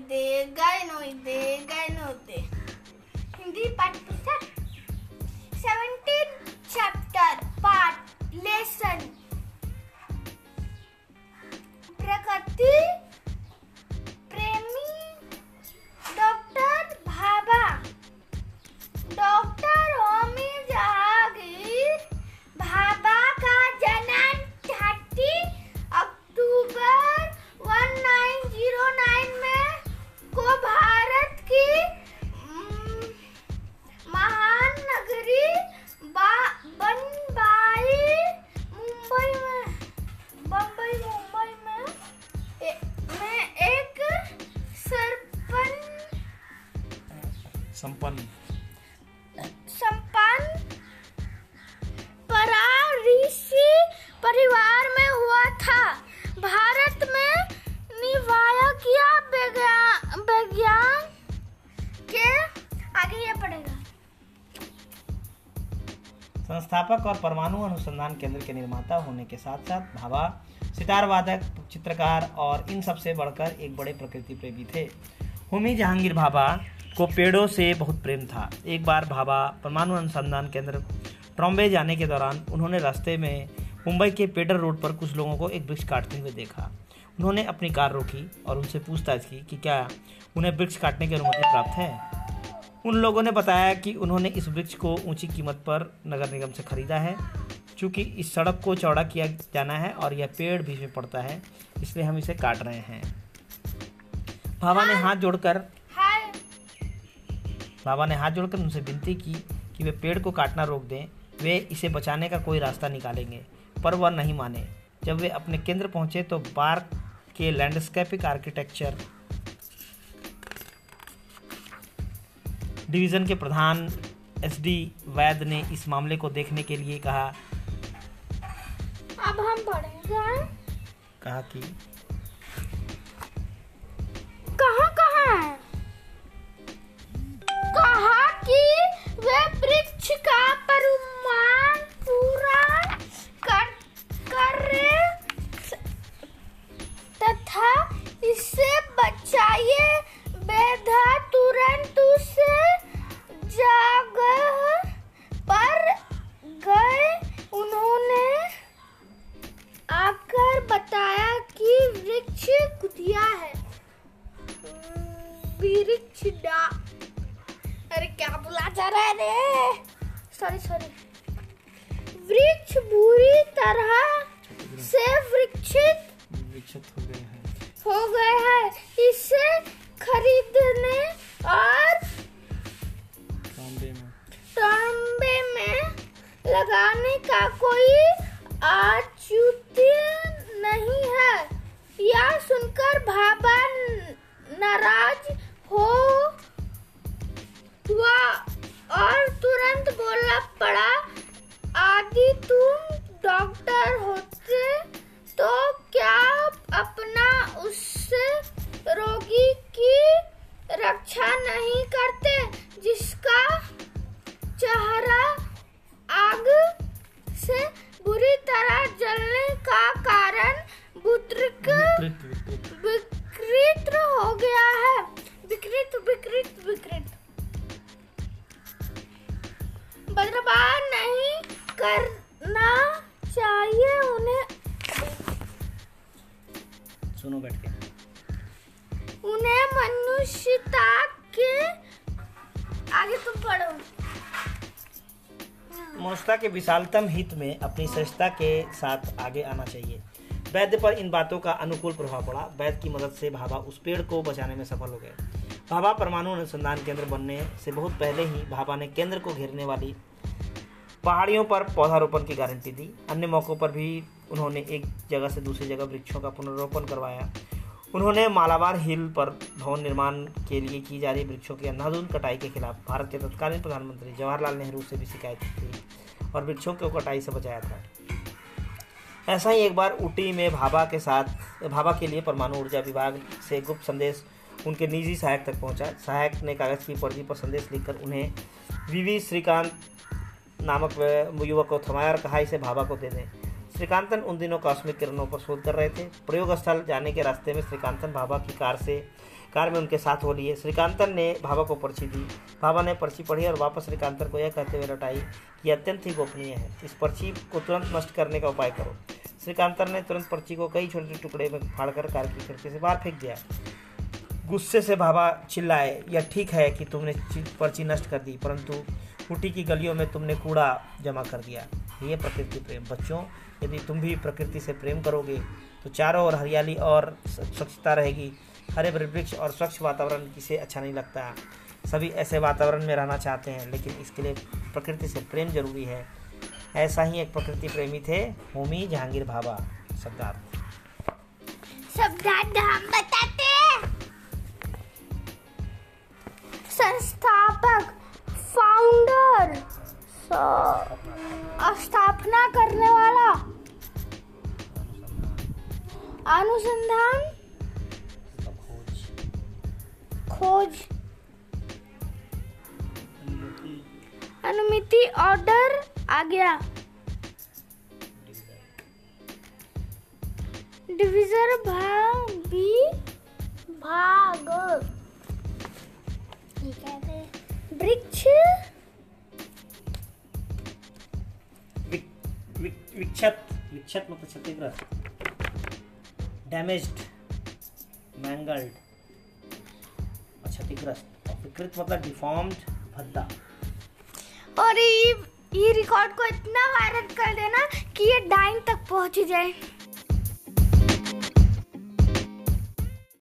ide, gynoide, gynode. Hindi part pusak. 17th chapter part lesson. Prakati संपन्न संपन्न पराऋषि परिवार में हुआ था। भारत में निवायक या विज्ञान के आगे ये पड़ेगा संस्थापक और परमाणु अनुसंधान केंद्र के निर्माता होने के साथ साथ भाभा सितार वादक चित्रकार और इन सबसे बढ़कर एक बड़े प्रकृति प्रेमी थे। होमी जहांगीर भाभा को पेड़ों से बहुत प्रेम था। एक बार भाभा परमाणु अनुसंधान केंद्र ट्रॉम्बे जाने के दौरान उन्होंने रास्ते में मुंबई के पेडर रोड पर कुछ लोगों को एक वृक्ष काटते हुए देखा। उन्होंने अपनी कार रोकी और उनसे पूछताछ की कि क्या उन्हें वृक्ष काटने की अनुमति प्राप्त है? उन लोगों ने बताया कि उन्होंने इस वृक्ष को ऊँची कीमत पर नगर निगम से खरीदा है क्योंकि इस सड़क को चौड़ा किया जाना है और यह पेड़ बीच में पड़ता है, इसलिए हम इसे काट रहे हैं। भाभा ने हाथ जोड़कर बाबा ने हाथ जोड़कर उनसे विनती की कि वे पेड़ को काटना रोक दें वे इसे बचाने का कोई रास्ता निकालेंगे पर वह नहीं माने। जब वे अपने केंद्र पहुँचे तो पार्क के लैंडस्केपिक आर्किटेक्चर डिवीज़न के प्रधान एस डी वैद ने इस मामले को देखने के लिए कहा। अब हम पढ़ेंगे कहा कि बोला जा रहा है रे सॉरी सॉरी वृक्ष बुरी तरह से वृक्षित विकसित हो गए हैं। हो गए हैं। इसे खरीदने और बॉम्बे में। तांबे में लगाने का कोई औचित्य विकृत विकृत हो गया है। विकृत विकृत विकृत। बर्बाद नहीं करना चाहिए उन्हें। सुनो बैठ के। उन्हें मनुष्यता के आगे तुम पढ़ो। मनुष्यता के विशालतम हित में अपनी श्रेष्ठता के साथ आगे आना चाहिए। वैद्य पर इन बातों का अनुकूल प्रभाव पड़ा। वैद्य की मदद से भाभा उस पेड़ को बचाने में सफल हो गए। भाभा परमाणु अनुसंधान केंद्र बनने से बहुत पहले ही भाभा ने केंद्र को घेरने वाली पहाड़ियों पर पौधारोपण की गारंटी दी। अन्य मौक़ों पर भी उन्होंने एक जगह से दूसरी जगह वृक्षों का पुनरोपण करवाया। उन्होंने मालाबार हिल पर भवन निर्माण के लिए की जा रही वृक्षों की अंधाधुंध कटाई के खिलाफ भारत के तत्कालीन प्रधानमंत्री जवाहरलाल नेहरू से भी शिकायत की और वृक्षों को कटाई से बचाया था। ऐसा ही एक बार ऊटी में भाभा के साथ, भाभा के लिए परमाणु ऊर्जा विभाग से गुप्त संदेश उनके निजी सहायक तक पहुँचा। सहायक ने कागज़ की पर्दी पर संदेश लिखकर उन्हें वीवी श्रीकांत नामक युवक को थमाया और कहा, इसे भाभा को दे दें। श्रीकांतन उन दिनों कॉस्मिक किरणों पर शोध कर रहे थे। प्रयोग स्थल जाने के रास्ते में श्रीकांतन भाभा की कार से, कार में उनके साथ हो लिए श्रीकांतन ने भाभा को पर्ची दी। भाभा ने पर्ची पढ़ी और वापस श्रीकांतन को यह कहते हुए लौटाई कि अत्यंत ही गोपनीय है। इस पर्ची को तुरंत नष्ट करने का उपाय करो। श्रीकांतन ने तुरंत पर्ची को कई छोटे टुकड़े में फाड़कर कार की खिड़की से बाहर फेंक दिया। गुस्से से भाभा चिल्लाए, यह ठीक है कि तुमने पर्ची नष्ट कर दी, परंतु कुटी की गलियों में तुमने कूड़ा जमा कर दिया। ये प्रकृति प्रेम। बच्चों, यदि तुम भी प्रकृति से प्रेम करोगे तो चारों ओर हरियाली और स्वच्छता रहेगी। हरे भरे वृक्ष और स्वच्छ वातावरण किसे अच्छा नहीं लगता। सभी ऐसे वातावरण में रहना चाहते हैं, लेकिन इसके लिए प्रकृति से प्रेम ज़रूरी है। ऐसा ही एक प्रकृति प्रेमी थे, होमी जहांगीर भाभा हम बताते संस्थापक फाउंडर स्थापना करने वाला। अनुसंधान? खोज। अनुमिति ऑर्डर आ गया। डिविजर भाग बी। भाग। वृक्ष। विक्षत विक्षत मतलब क्षतिग्रस्त। डैमेज्ड मैंगल्ड क्षतिग्रस्त विकृत मतलब डिफॉर्म्ड भद्दा। और ये ये रिकॉर्ड को इतना वायरल कर देना कि ये डाइन तक पहुँच जाए।